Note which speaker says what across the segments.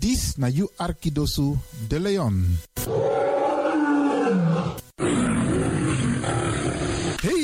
Speaker 1: Dis na you Arkidosu de Leon.
Speaker 2: Hey,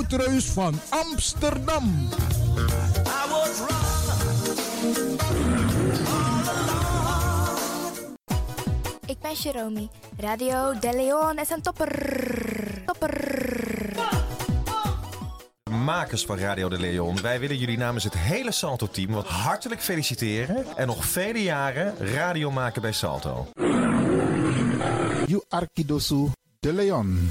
Speaker 2: Woutreus van Amsterdam.
Speaker 3: Ik ben Jerome. Radio De Leon is een topper. Topper.
Speaker 4: Makers van Radio de Leon, wij willen jullie namens het hele Salto-team wat hartelijk feliciteren en nog vele jaren radio maken bij Salto.
Speaker 1: You Arkidosu de Leon.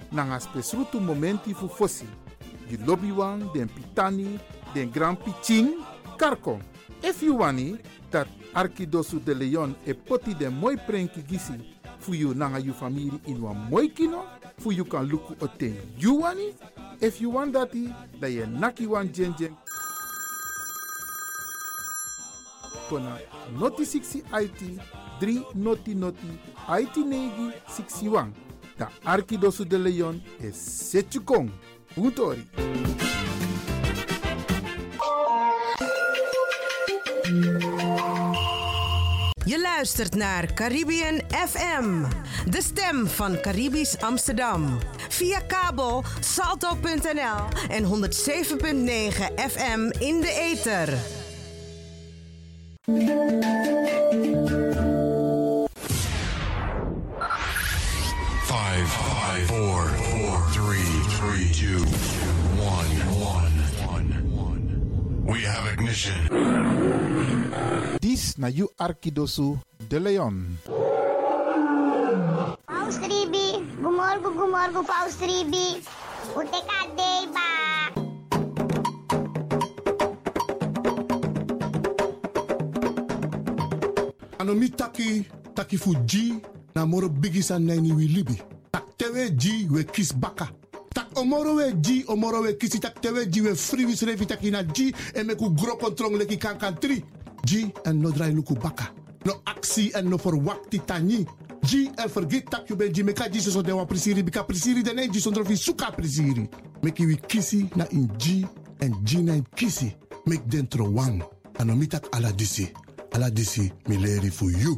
Speaker 5: nanga spesrutu momenti fu fosi. Di wan, den pitani, den grand piching, karko. If you wani, dat Arkidosu de Leon e poti den moi prenki gisi fu you nanga you family in wan moi kino, fu you kan luku o ten you wani. If you want dati, da ye naki wan kona noti 60 IT 3 noti noti IT negi 61. Da de Leon is Setjukong. Utori.
Speaker 6: Je luistert naar Caribbean FM, de stem van Caribisch Amsterdam. Via kabel salto.nl en 107.9 FM in de ether.
Speaker 7: Five, five, four, four, three, three, two, one, one, one, one. We have ignition.
Speaker 1: Dis na you Arkidosu de Leon.
Speaker 8: Paus Ribi, gumorgo gumorgo Paus Ribi. Ute kadei ba.
Speaker 9: ano mi taki taki fu ji na moro bigi san nani wi libi tak tewe ji we kis baka. Tak omoro we ji omoro we kisi. Tak tewe ji we free wis revi. Taki na ji e me ku gro kontrong leki kan kan tri. Ji en no drai luku baka. No aksi en no for wakti tani ji en forget tak you ben ji. Me ka ji so de wa prisiri. Bika prisiri de ne ji sondro fi suka prisiri. Meki wi kisi na in ji en ji na in kisi. Mek dentro wang ano mi tak ala disi. Ala disi mi leri fu you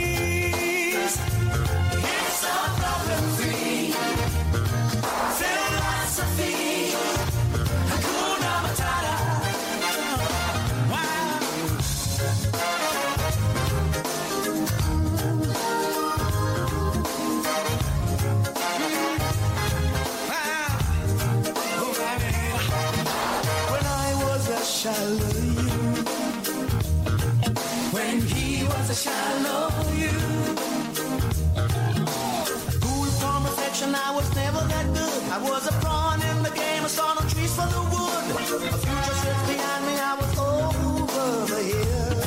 Speaker 10: from I was never that good. I was a pawn in the game, I saw no trees for the wood. A future sits behind me, I was over the hill.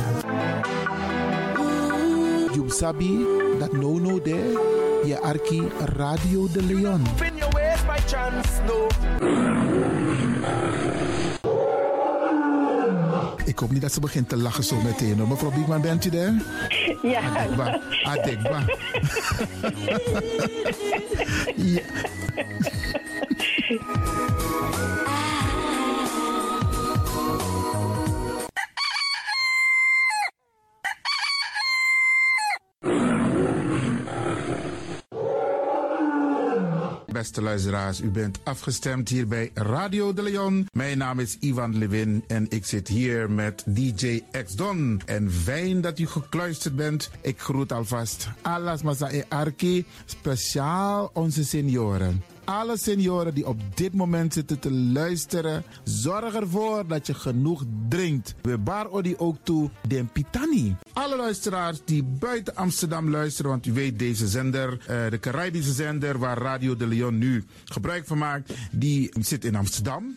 Speaker 5: You sabi that no no there. Je arki Radio de Leon.
Speaker 10: In your ways by chance, no.
Speaker 5: Ik hoop niet dat ze begint te lachen zo meteen. hoor. Mevrouw Biekman, bent u daar?
Speaker 6: Ja.
Speaker 5: Adekba. Adekba. ja. Beste u bent afgestemd hier bij Radio de Leon. Mijn naam is Ivan Levin en ik zit hier met DJ X Don. En fijn dat u gekluisterd bent. Ik groet alvast Alas Masa e Arki, speciaal onze senioren. Alle senioren die op dit moment zitten te luisteren, zorg ervoor dat je genoeg drinkt. We bar odi ook toe den pitani. Alle luisteraars die buiten Amsterdam luisteren, want u weet deze zender, eh, de Caribische zender waar Radio de Leon nu gebruik van maakt, die zit in Amsterdam.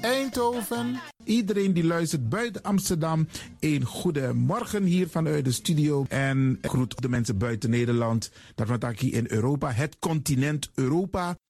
Speaker 5: Eindhoven. Iedereen die luistert buiten Amsterdam, een goede morgen hier vanuit de studio. En groet de mensen buiten Nederland. Dat hier in Europa, het continent Europa.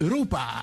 Speaker 5: Europa.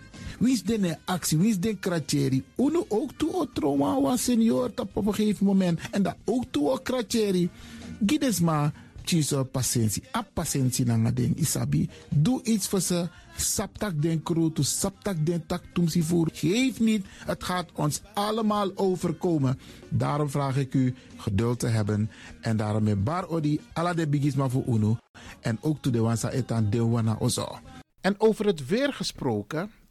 Speaker 5: Wie is de actie? Wie is de kratjeri? Uno ook toe o trauma wa senior op een gegeven moment. En dat ook toe o kratjeri. Gides maar tjiso patiëntie. A patiëntie na ding isabi. Doe iets voor ze. Saptak den kroto, saptak den tak tumsi voer. Geef niet, het gaat ons allemaal overkomen. Daarom vraag ik u geduld te hebben. En daarom met bar odi ala de bigisma voor uno. En ook toe de wansa etan de wana ozo. En over het weer gesproken,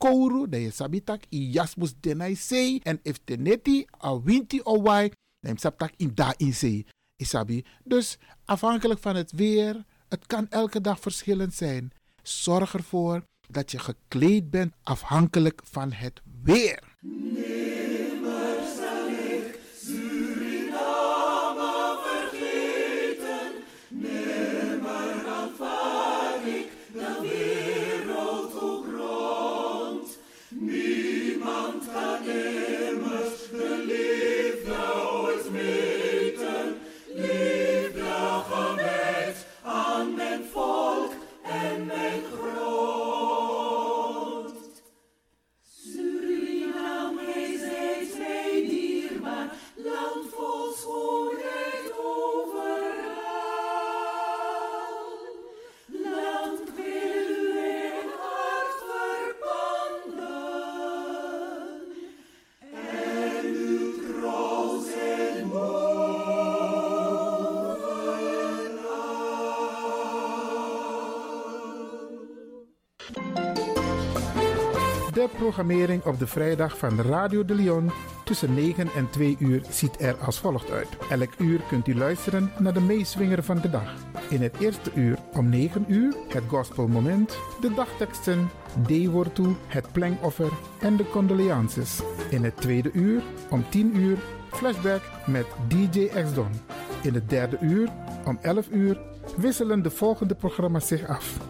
Speaker 5: kouru, dan je sabitak i jasmus denai sei. En if a winti o wai, dan in da in sei. Isabi. Dus afhankelijk van het weer, het kan elke dag verschillend zijn. Zorg ervoor dat je gekleed bent afhankelijk van het weer. De programmering op de vrijdag van Radio de Leon tussen 9 en 2 uur ziet er als volgt uit. Elk uur kunt u luisteren naar de meeswinger van de dag. In het eerste uur om 9 uur het gospelmoment, de dagteksten, toe, het plengoffer en de condoleances. In het tweede uur om 10 uur flashback met DJ X-Don. In het derde uur om 11 uur wisselen de volgende programma's zich af.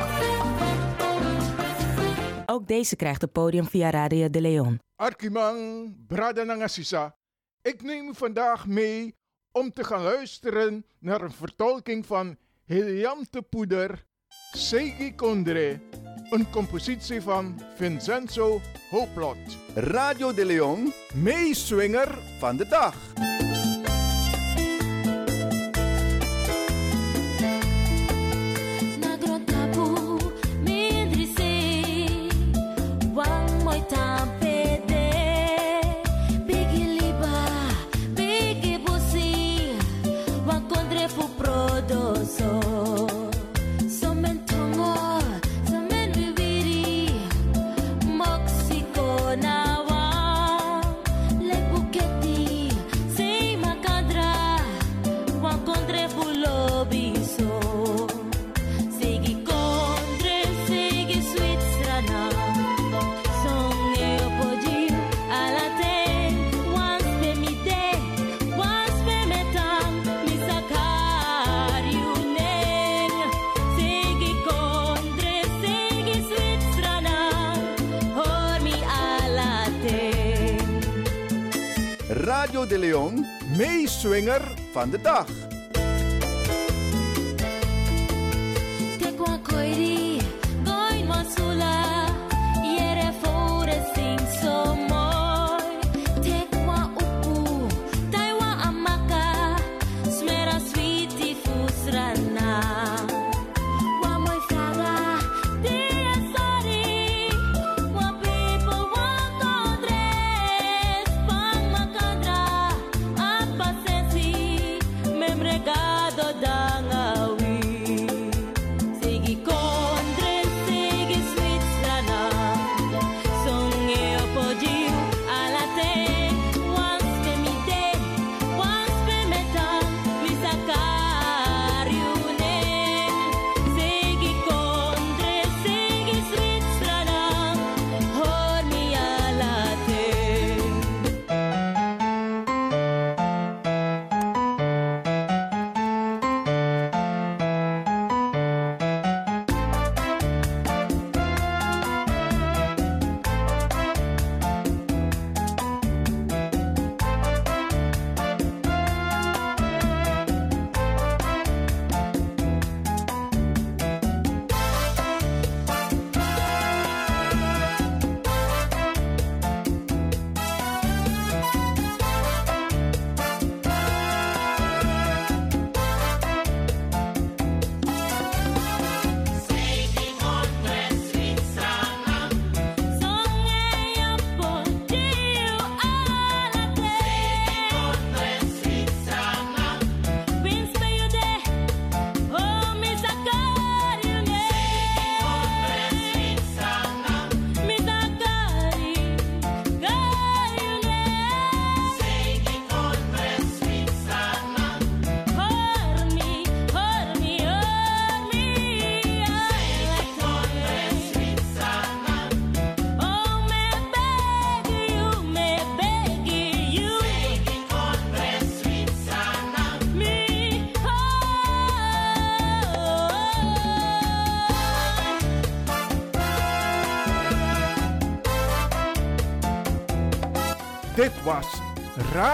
Speaker 11: Ook deze krijgt het podium via Radio de Leon.
Speaker 2: Arkimang, Brada Nangasisa. Ik neem u vandaag mee om te gaan luisteren naar een vertolking van Heliante Poeder, Segi Kondre, een compositie van Vincenzo Hoplot.
Speaker 12: Radio de Leon,
Speaker 2: meeswinger
Speaker 12: van de dag.
Speaker 2: Meeswinger
Speaker 12: van de dag.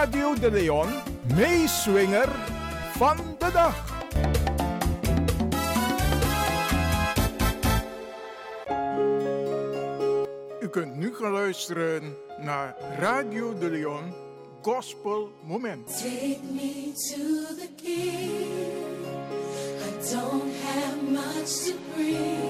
Speaker 2: Radio De Leon, meeswinger van de dag. U kunt nu gaan luisteren naar Radio De Leon Gospel Moment.
Speaker 13: Take me to the king. I don't have much to bring.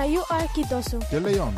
Speaker 14: Nayu Arkitosu.
Speaker 15: Yo león.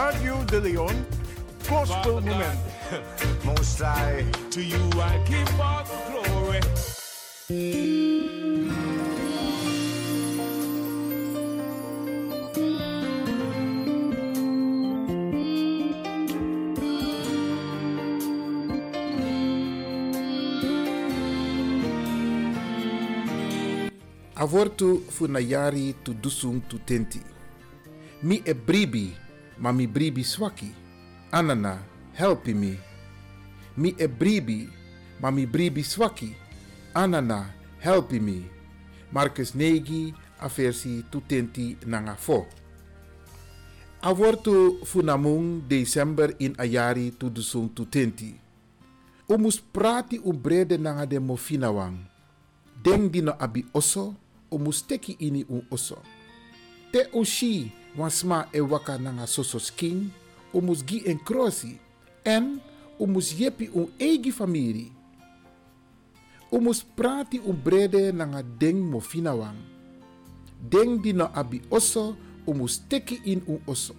Speaker 15: Radio de Leon, Gospel Moment.
Speaker 10: Most I, to you I give all the glory.
Speaker 5: avortu fu na yari tu dusung tu tenti mi e bribi Mami bribi swaki. Anana, help me. Mi e bribi, mami bribi swaki. Anana, help me. Marcus 9, aversi tutenti nanga fo. Avortu funamung december in ayari tudusung tutenti. mus prati brede nanga de mofinawang. Deng dino abi oso, umus teki ini u oso. Te ushi wansma e waka nanga soso skin, umus gi en krosi, en umus yepi un egi famiri. Umus prati un brede nanga deng mo finawang. Deng di na abi oso, umus teki in u oso.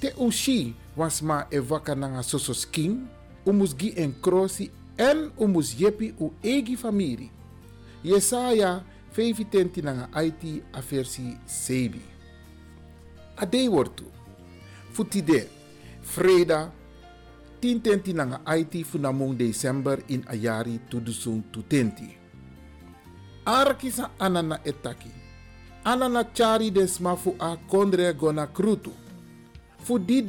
Speaker 5: Te ushi wasma wansma e waka nanga soso skin, umus gi en krosi, en umus yepi un egi famiri. Yesaya 25 nanga it a versi ade wortu. Futide, Freda, tintenti na Haiti funamong December in ayari tudusung tutenti. Arkisa anana etaki. Anana chari desma fu a kondre gona krutu. Fu di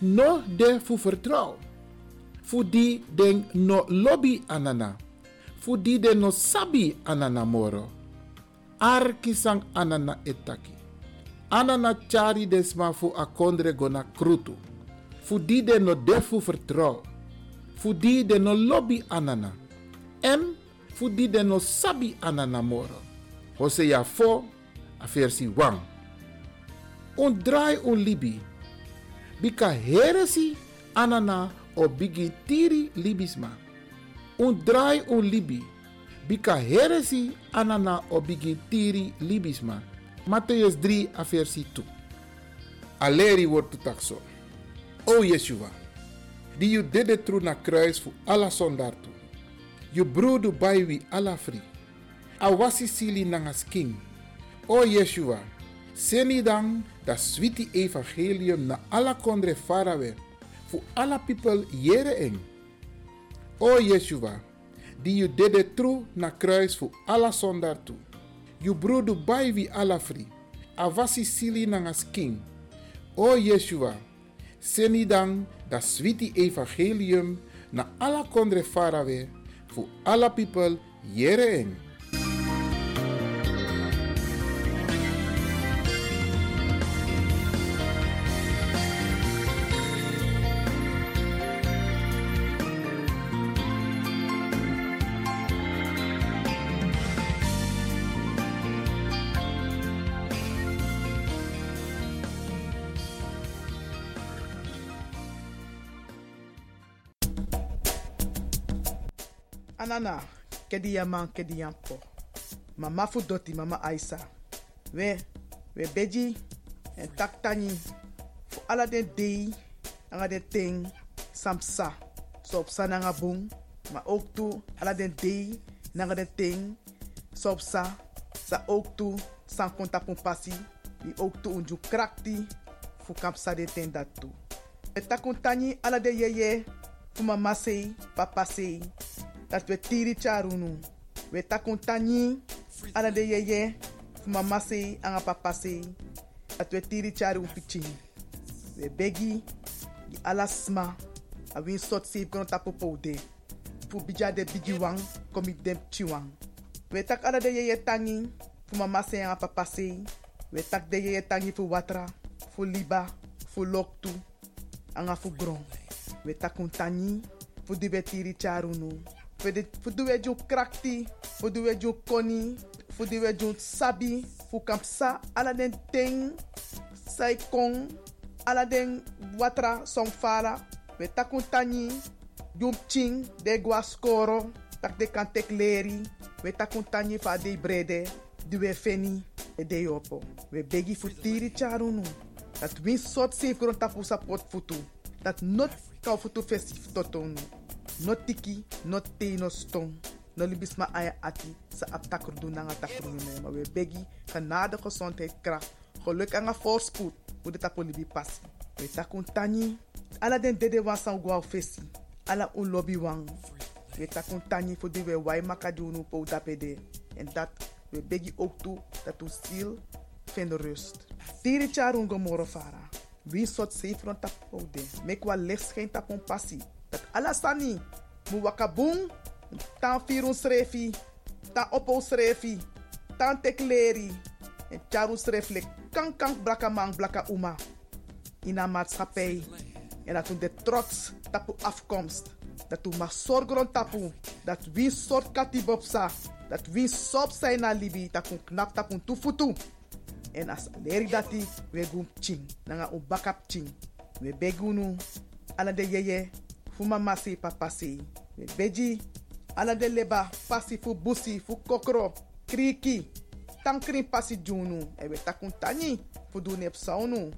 Speaker 5: no de fu vertrouw. Fu di no lobby anana. Fu di no sabi anana moro. Arkisang anana etaki. Anana chari desma fu a kondre gona krutu. Fu di de no de fu vertrouw. Fu di de no lobby anana. En fu di de no sabi anana moro. Hosea 4 a versi 1. Un draai un libi. Bika heresi anana o tiri libisma. Un draai un libi. Bika heresi anana o tiri libisma. Matthäus 3 a versi 2. Aleri wordt het takso. O Yeshua, die u dede tru na kruis voor alla zondaartu. Je broeder bij wie alla fri. A wasi sili nangas king. O Yeshua, seni dan da switi evangelium na alla kondre farawe. Voor alla people jere eng. O Yeshua, die u dede tru na kruis voor alla zondaartu. Je broeder bij wie alla fri. A wasi sili nangas king. O Yeshua, seni dan da switi evangelium na alla kondre farawe. Voor alla people jere eng.
Speaker 16: Anana, kedi yaman kedi yampo. Mama fu doti mama Aisa. We, we beji en tak tani. Fu ala dei, ting, samsa. So op sa nanga bung, maar ook dei, nanga ting, so sa. Sa ook toe, san konta pun pasi. Die ook toe unju krakti, fu kamp sa de ten dat. E takun tani ala de yeye, fu mama sei, papa sei. Dat we tiri charunu. We takun tani ala de yeye mama sei anga papa sei. Dat we tiri charu. We begi di ala sma a win sot save kono tapo poude. Fu bija de bigi wang komi dem. We tak ala de yeye tangi fu mama sei anga. We tak de yeye tangi fu watra, fu liba, fu loktu, anga fu gron. We takun tani fu charunu. Fu di we ju krakti, fu di we ju koni, we ju sabi, fu kampsa ala den ting, sai watra song fala. We takun de gwa skoro, tak de kan tek leri. We takun de brede, di we feni, e de. We begi fu tiri charunu. Dat win sot safe grond tapu sapot futu. Dat not kau futu festif totonu. No tiki, no te, no stong. No libisma aya ati sa aptakur doen na takur nu Maar we begi genade, gezondheid, kracht. Geluk en voorspoed. Hoe de tapo libi passi. We takun tani. Ala den dede wan san fesi. Ala un lobby wang. We takun tani die we wai makadunu po dapede. En dat we begi ook toe dat u ziel vindt rust. Tiri charun gomoro fara. Wie soort zeefron tapo de. Mek wa licht schijnt tapon passi. Dat alasani. Mu wakabung. Tan firun srefi. Tan opo srefi. Tan tekleri. En charu sreflek. Kan kan blaka man blaka uma. In een. En dat we de trots tapu afkomst. Dat we maar zorgen tapu. Dat wie soort katibopsa. Dat wie sop zijn na libi. We knap tapu tufutu. En as leri dati we ching. Nanga u bakap ching. We begunu. Ala de yeye. Fu mama si papa si. We beji. Ala de leba. Pasi fu busi. Fu kokro. Kriki. Tankrin pasi junu. E we takun tani. Fu du saunu.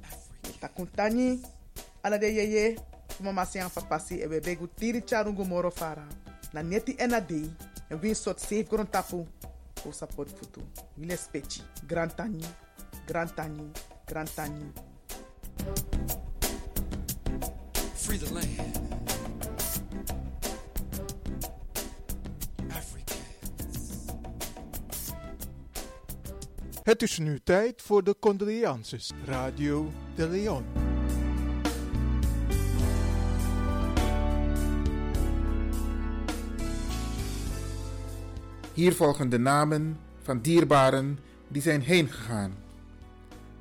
Speaker 16: Ala de yeye. Fu si an papa si. E we begu tiri charungu moro fara. Na neti ena dei. En win sot safe gron tapu. o futu wile speci grand tani grand tani grand tani
Speaker 17: Free the land.
Speaker 2: Het is nu tijd voor de condolences. Radio de Leon.
Speaker 5: Hier volgen de namen van dierbaren die zijn heen gegaan.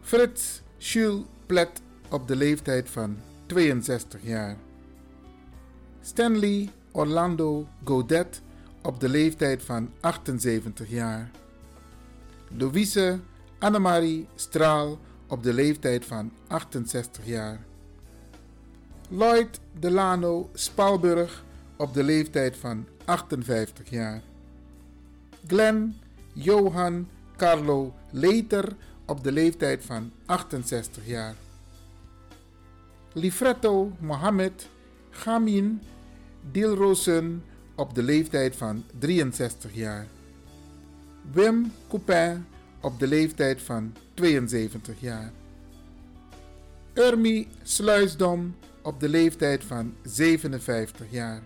Speaker 5: Frits Jules Plet op de leeftijd van 62 jaar. Stanley Orlando Godet op de leeftijd van 78 jaar. Louise Annemarie Straal op de leeftijd van 68 jaar. Lloyd Delano Spalburg op de leeftijd van 58 jaar. Glenn Johan Carlo Leter op de leeftijd van 68 jaar. Livretto Mohammed Gamin Dilrosen op de leeftijd van 63 jaar. Wim Coupin op de leeftijd van 72 jaar. Urmi Sluisdom op de leeftijd van 57 jaar.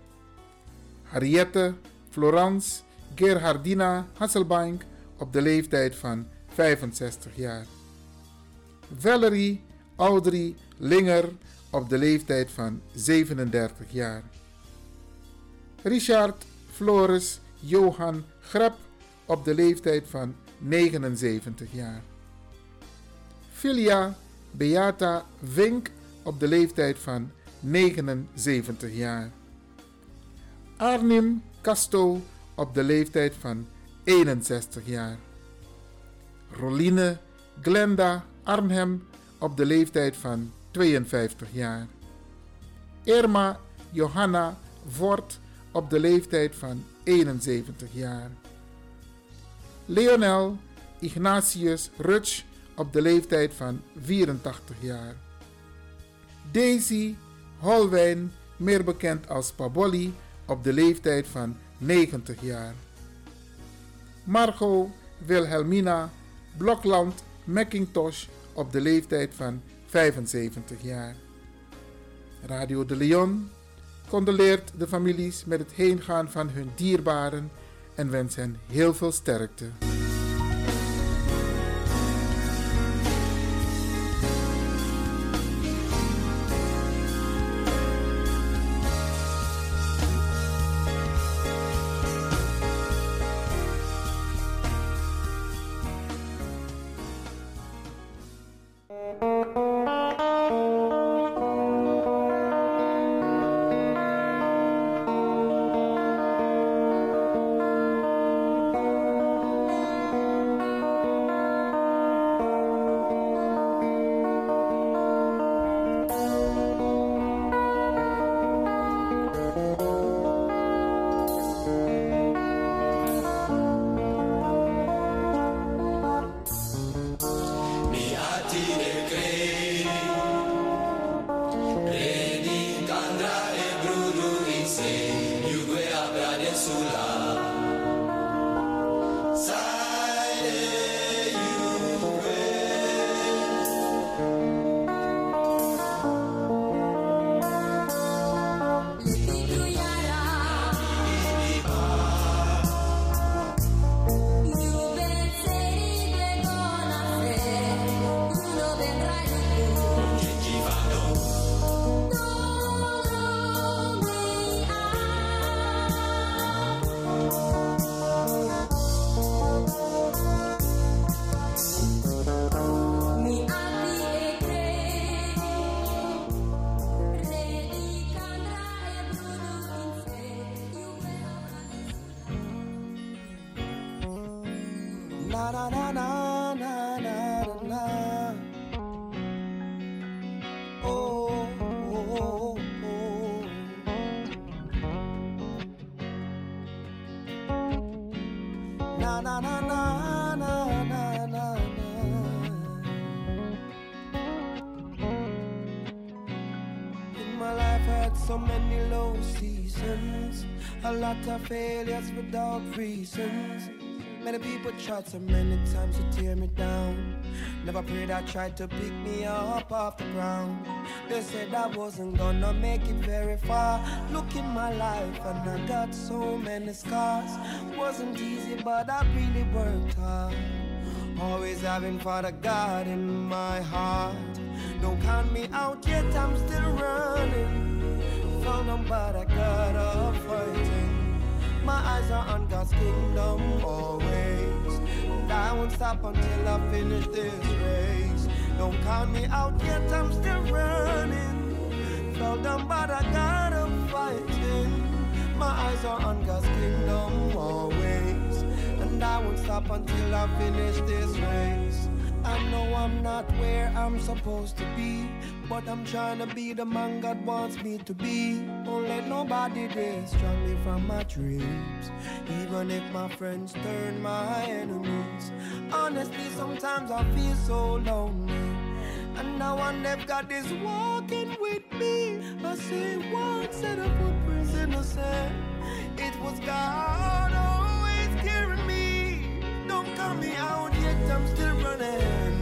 Speaker 5: Harriette Florence Gerhardina Hasselbank op de leeftijd van 65 jaar. Valerie Audrey Linger op de leeftijd van 37 jaar. Richard Floris Johan Grap op de leeftijd van 79 jaar. Filia Beata Vink op de leeftijd van 79 jaar. Arnim Casto op de leeftijd van 61 jaar. Roline Glenda Arnhem op de leeftijd van 52 jaar. Irma Johanna Vort op de leeftijd van 71 jaar. Leonel Ignatius Rutsch op de leeftijd van 84 jaar. Daisy Holwijn, meer bekend als Pabolli, op de leeftijd van 90 jaar. Margot Wilhelmina Blokland McIntosh op de leeftijd van 75 jaar. Radio de Leon condoleert de families met het heengaan van hun dierbaren en wens hen heel veel sterkte.
Speaker 13: Lot of failures without reasons.
Speaker 15: Many people tried so many times to tear me down. Never prayed I tried to pick me up off the ground. They said I wasn't gonna make it very far. Look in my life and I got so many scars. Wasn't easy, but I really worked hard. Always having Father God in my heart. Don't count me out yet, I'm still running. Found them, but I got up fighting. My eyes are on God's kingdom always. And I won't stop until I finish this race. Don't count me out yet, I'm still running. Fell down, but I got up fighting. My eyes are on God's kingdom always. And I won't stop until I finish this race. I know I'm not where I'm supposed to be, but I'm trying to be the man God wants me to be. Don't let nobody distract me from my dreams, even if my friends turn my enemies. Honestly, sometimes I feel so lonely. And now one they've got is walking with me. I see one set of footprints in the sand. It was God always carrying me. Don't cut me out yet, I'm still running.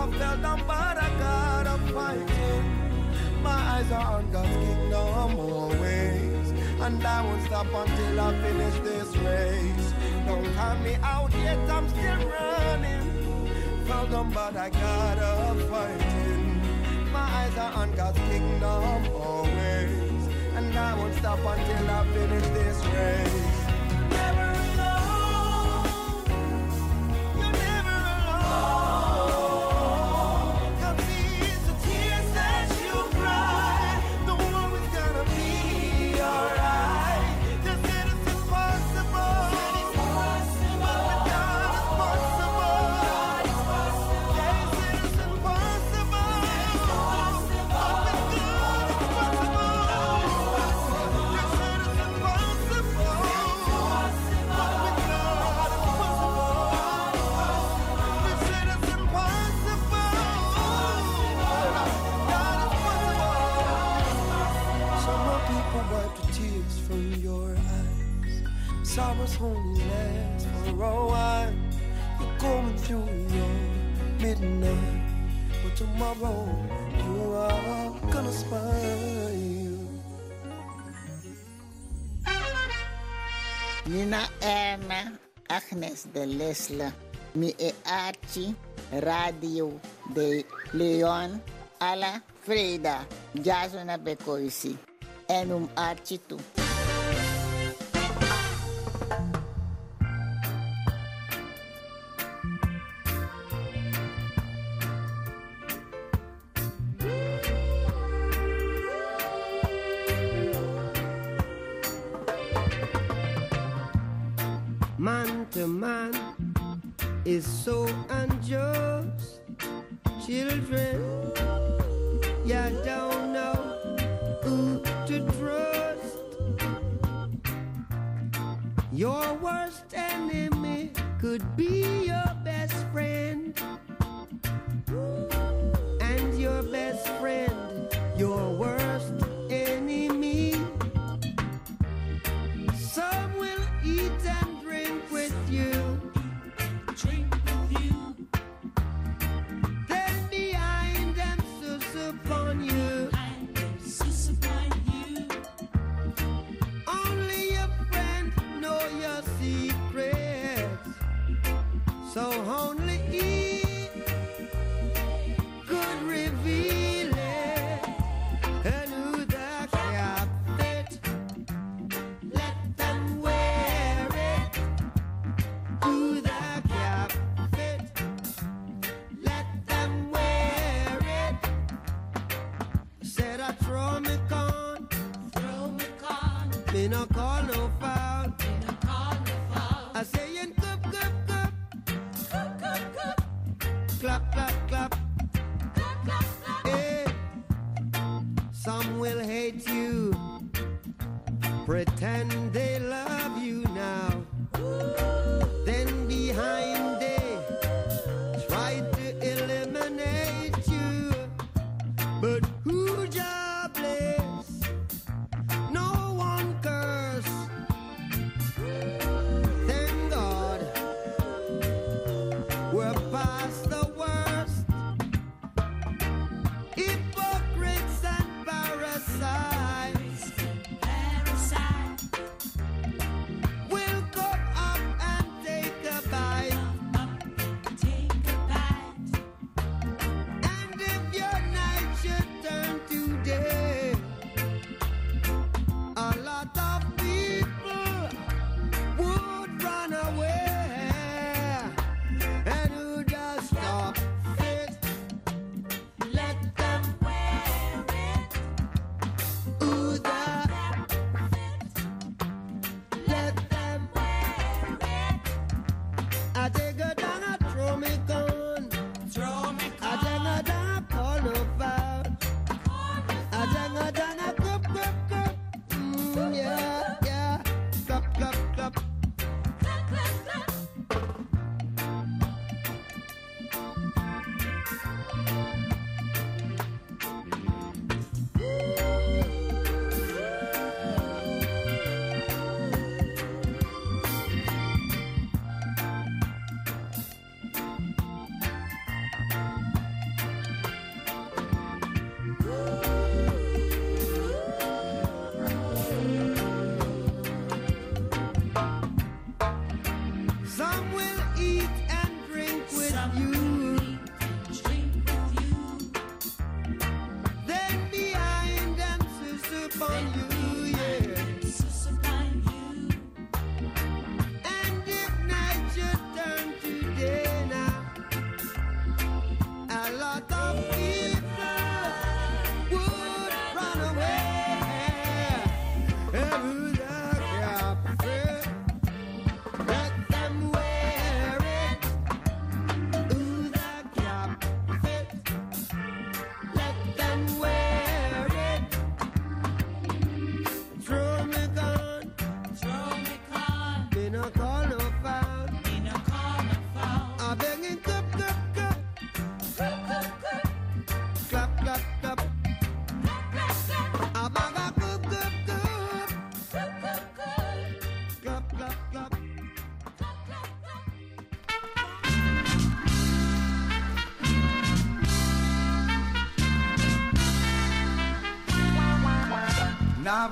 Speaker 15: I down, but I got up fighting. My eyes are on God's kingdom always. And I won't stop until I finish this race. Don't count me out yet, I'm still running. Fell down, but I got up fighting. My eyes are on God's kingdom always. And I won't stop until I finish this race.
Speaker 18: De Lesle, mi e Radio de Leon, Ala Freda, Jasona Bekoisi, en um Archie toe.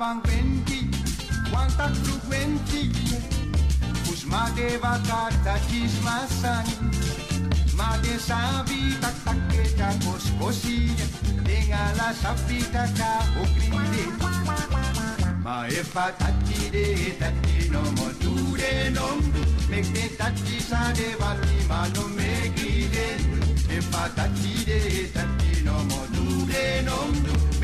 Speaker 15: avant 20,
Speaker 1: quanta su 20, kusma deva karta kismasani, ma de savi tak tak keta koskosi, dengala sapita ka okrinde. Ma e fatati de tati no mo tu de nom, mek de tati sa de vali ma no megri de, e fatati de tati no mo tu de nom,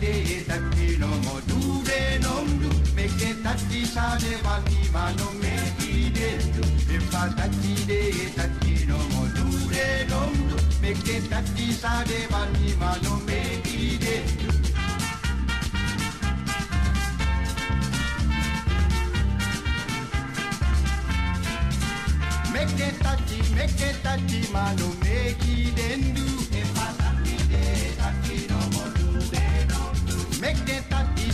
Speaker 1: idee takkino mo duude nomdu meke tattisaade no meeɗiidendu defa tattidee takkino mo duude nomdu meke tattisaade walliima no meeɗiidendu make it touchy, make it touchy, man, No make it then.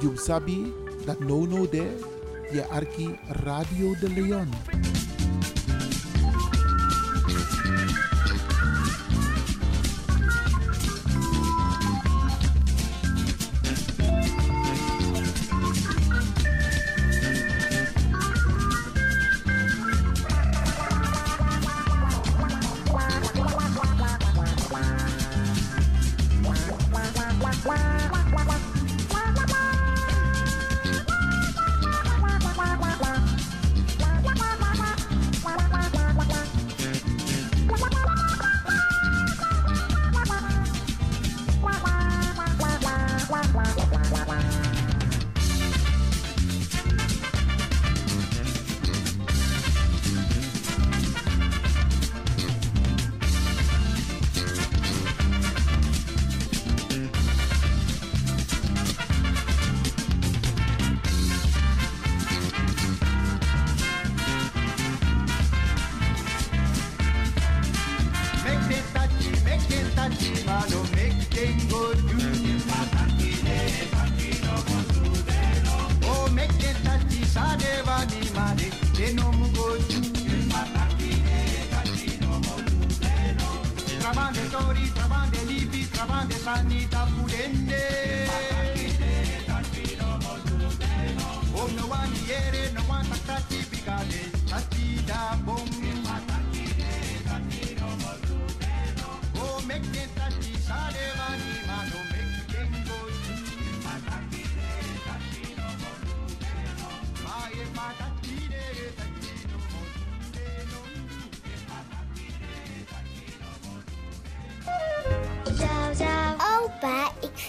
Speaker 5: You sabi dat no no there, arki Radio de Leon.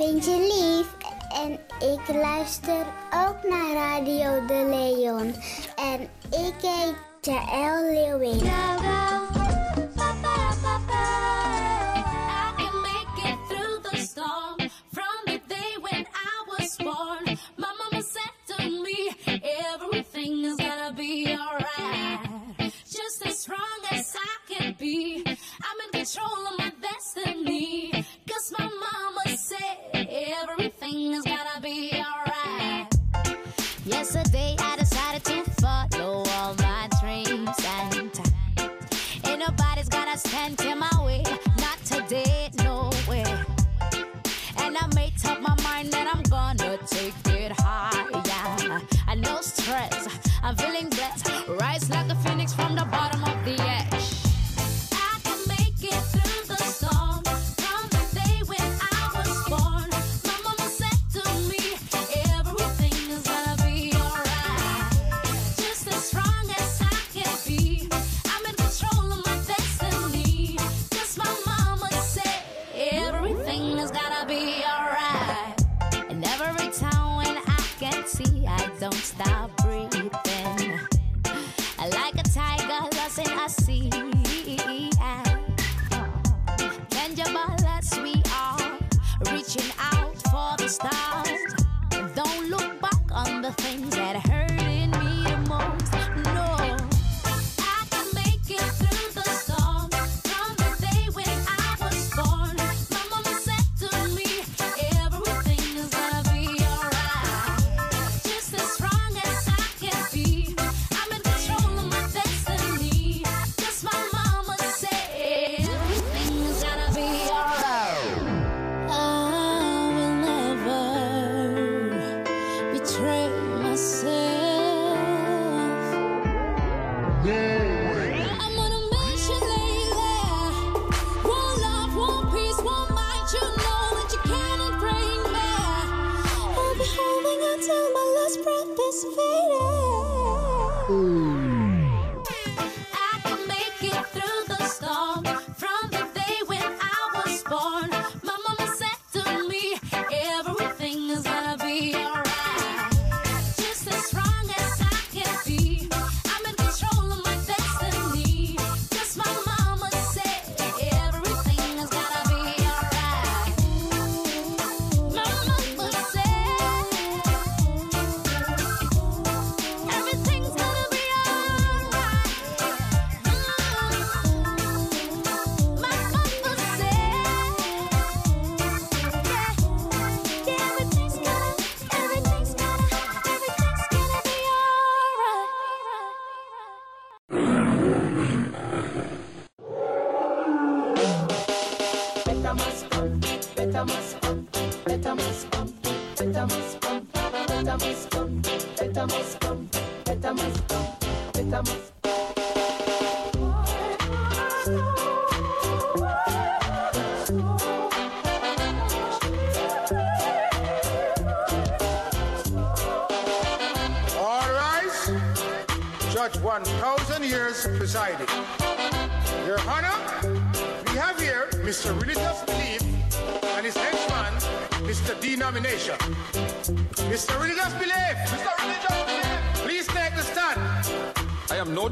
Speaker 8: Vind je lief. En ik luister ook naar Radio de Leon. En ik heet Jaël Leeuwin.
Speaker 19: Take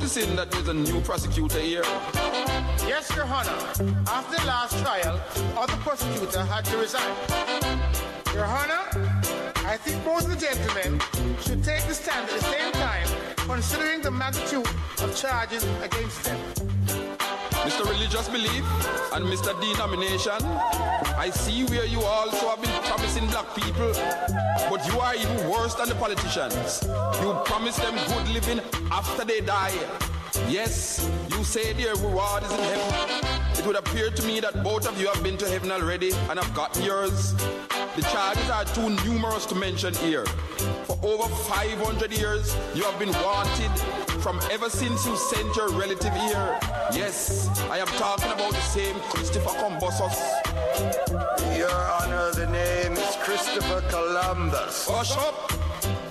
Speaker 20: That
Speaker 21: there's a new prosecutor here.
Speaker 22: Yes, Your Honor. After the last trial, other prosecutor had to resign. Your Honor, I think both the gentlemen should take the stand at the same time, considering the magnitude of charges against them.
Speaker 21: Mr. Religious Belief and Mr. Denomination, I see where you also have been promising black people, but you are even worse than the politicians. You promise them good living after they die. Yes, you say their reward is in heaven. It would appear to me that both of you have been to heaven already and have gotten yours. The charges are too numerous to mention here. For over 500 years, you have been wanted from ever since you sent your relative here. Yes, I am talking about the same Christopher Combosos.
Speaker 10: Your Honor, the name is Christopher Columbus.
Speaker 21: Oh, Hush up!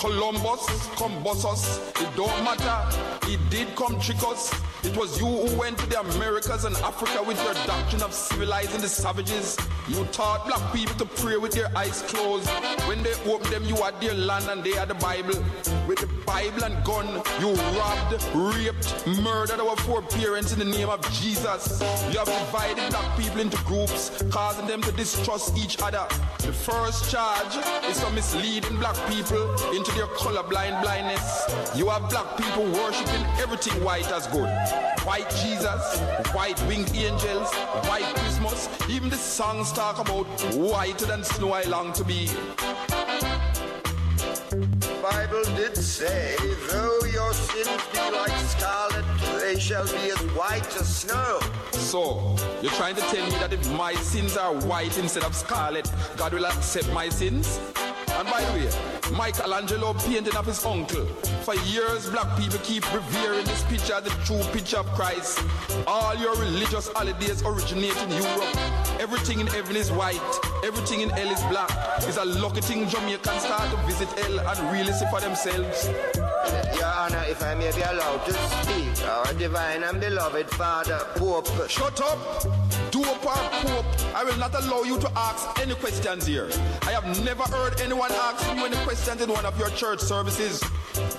Speaker 21: Columbus, Combosos, it don't matter. He did come trick us. It was you who went to the Americas and Africa with your doctrine of civilizing the savages. You taught black people to pray with their eyes closed. When they opened them, you had their land and they had the Bible. With the Bible and gun, you robbed, raped, murdered our foreparents in the name of Jesus. You have divided black people into groups, causing them to distrust each other. The first charge is for misleading black people into their colorblind blindness. You have black people worshiping everything white as good. White Jesus, white winged angels, white Christmas. Even the songs talk about whiter than snow I long to be.
Speaker 10: Bible did say, though your sins be like scarlet, they shall be as white as snow.
Speaker 21: So, you're trying to tell me that if my sins are white instead of scarlet, God will accept my sins? And by the way, Michelangelo painting of his uncle. For years, black people keep revering this picture the true picture of Christ. All your religious holidays originate in Europe. Everything in heaven is white. Everything in hell is black. It's a lucky thing Jamaicans start to visit hell and really see for themselves.
Speaker 10: Your Honor, if I may be allowed to speak, our divine and beloved Father, Pope.
Speaker 21: Shut up! Do dope or pope, I will not allow you to ask any questions here. I have never heard anyone asking you any questions in one of your church services.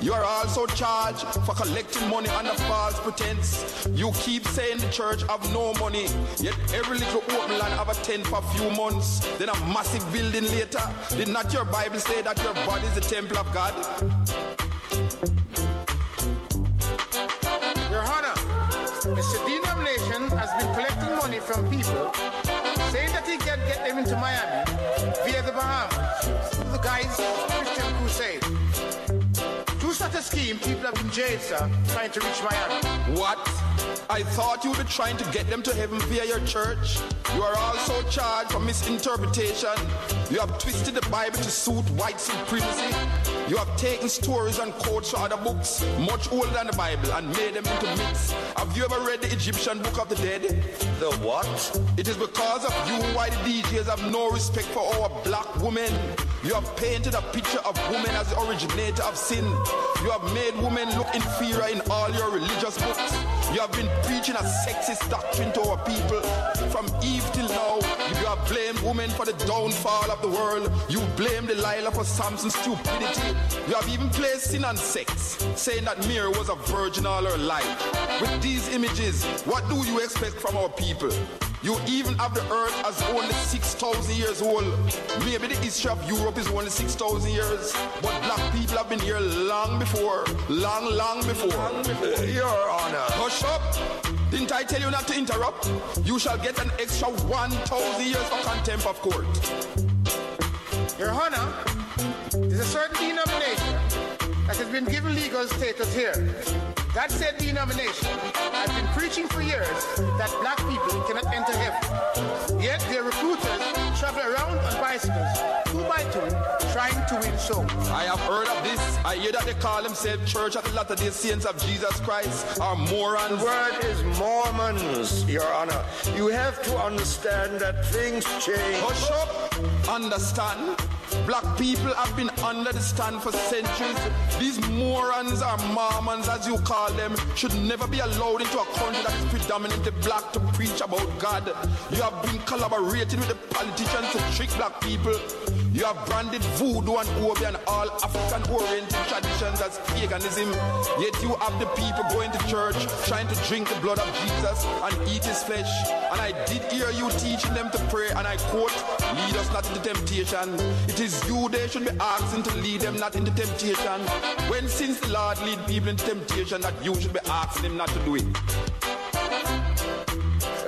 Speaker 21: You are also charged for collecting money under false pretense. You keep saying the church have no money, yet every little open land have a tent for a few months, then a massive building later. Did not your Bible say that your body is the temple of God?
Speaker 22: Your Honor, Mr. Denomination has been collecting money from people, people have been jailed, sir, trying to reach my Miami.
Speaker 21: What? I thought you were trying to get them to heaven via your church. You are also charged for misinterpretation. You have twisted the Bible to suit white supremacy. You have taken stories and quotes from other books, much older than the Bible, and made them into myths. Have you ever read the Egyptian Book of the Dead? The what? It is because of you why the DJs have no respect for our black women. You have painted a picture of women as the originator of sin. You have made women look inferior in all your religious books. You have been preaching a sexist doctrine to our people. From Eve till now, you have blamed women for the downfall of the world. You blame Delilah for Samson's stupidity. You have even placed sin and sex, saying that Mary was a virgin all her life. With these images, what do you expect from our people? You even have the earth as only 6,000 years old. Maybe the history of Europe is only 6,000 years. But black people have been here long before. Long, long before. Your Honor. Hush up. Didn't I tell you not to interrupt? You shall get an extra 1,000 years of contempt of court.
Speaker 22: Your Honor, there's a certain denomination that has been given legal status here. That said the denomination has been preaching for years that black people cannot enter heaven. Yet their recruiters travel around on bicycles, two by two, trying to win souls.
Speaker 21: I have heard of this. I hear that they call themselves Church of the Latter day Saints of Jesus Christ or morons.
Speaker 10: The word is Mormons, Your Honor. You have to understand that things change.
Speaker 21: Hush up. Understand? Black people have been under the stand for centuries. These morons or Mormons, as you call them, should never be allowed into a country that is predominantly black to preach about God. You have been collaborating with the politicians to trick black people. You have branded voodoo and obi and all African oriented traditions as paganism. Yet you have the people going to church trying to drink the blood of Jesus and eat his flesh. And I did hear you teaching them to pray, and I quote, Lead us not into temptation. It is you they should be asking to lead them not into temptation. When since the Lord lead people into temptation, that you should be asking him not to do it.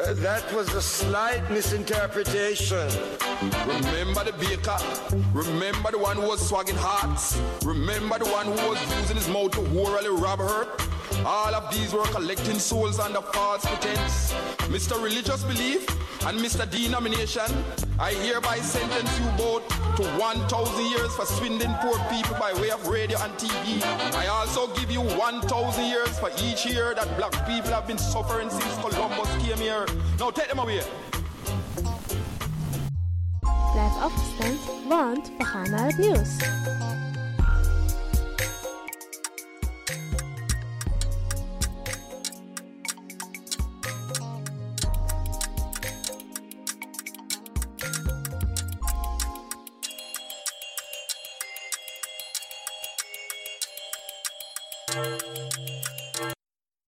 Speaker 10: Uh, that was a slight misinterpretation.
Speaker 21: Remember the baker. Remember the one who was swagging hearts. Remember the one who was using his mouth to orally rob her. All of these were collecting souls under false pretense. Mr. Religious Belief and Mr. Denomination, I hereby sentence you both to 1,000 years for swindling poor people by way of radio and TV. I also give you 1,000 years for each year that black people have been suffering since Columbus came here. Now take them away.
Speaker 23: Blijf afgestemd, want we gaan naar het nieuws.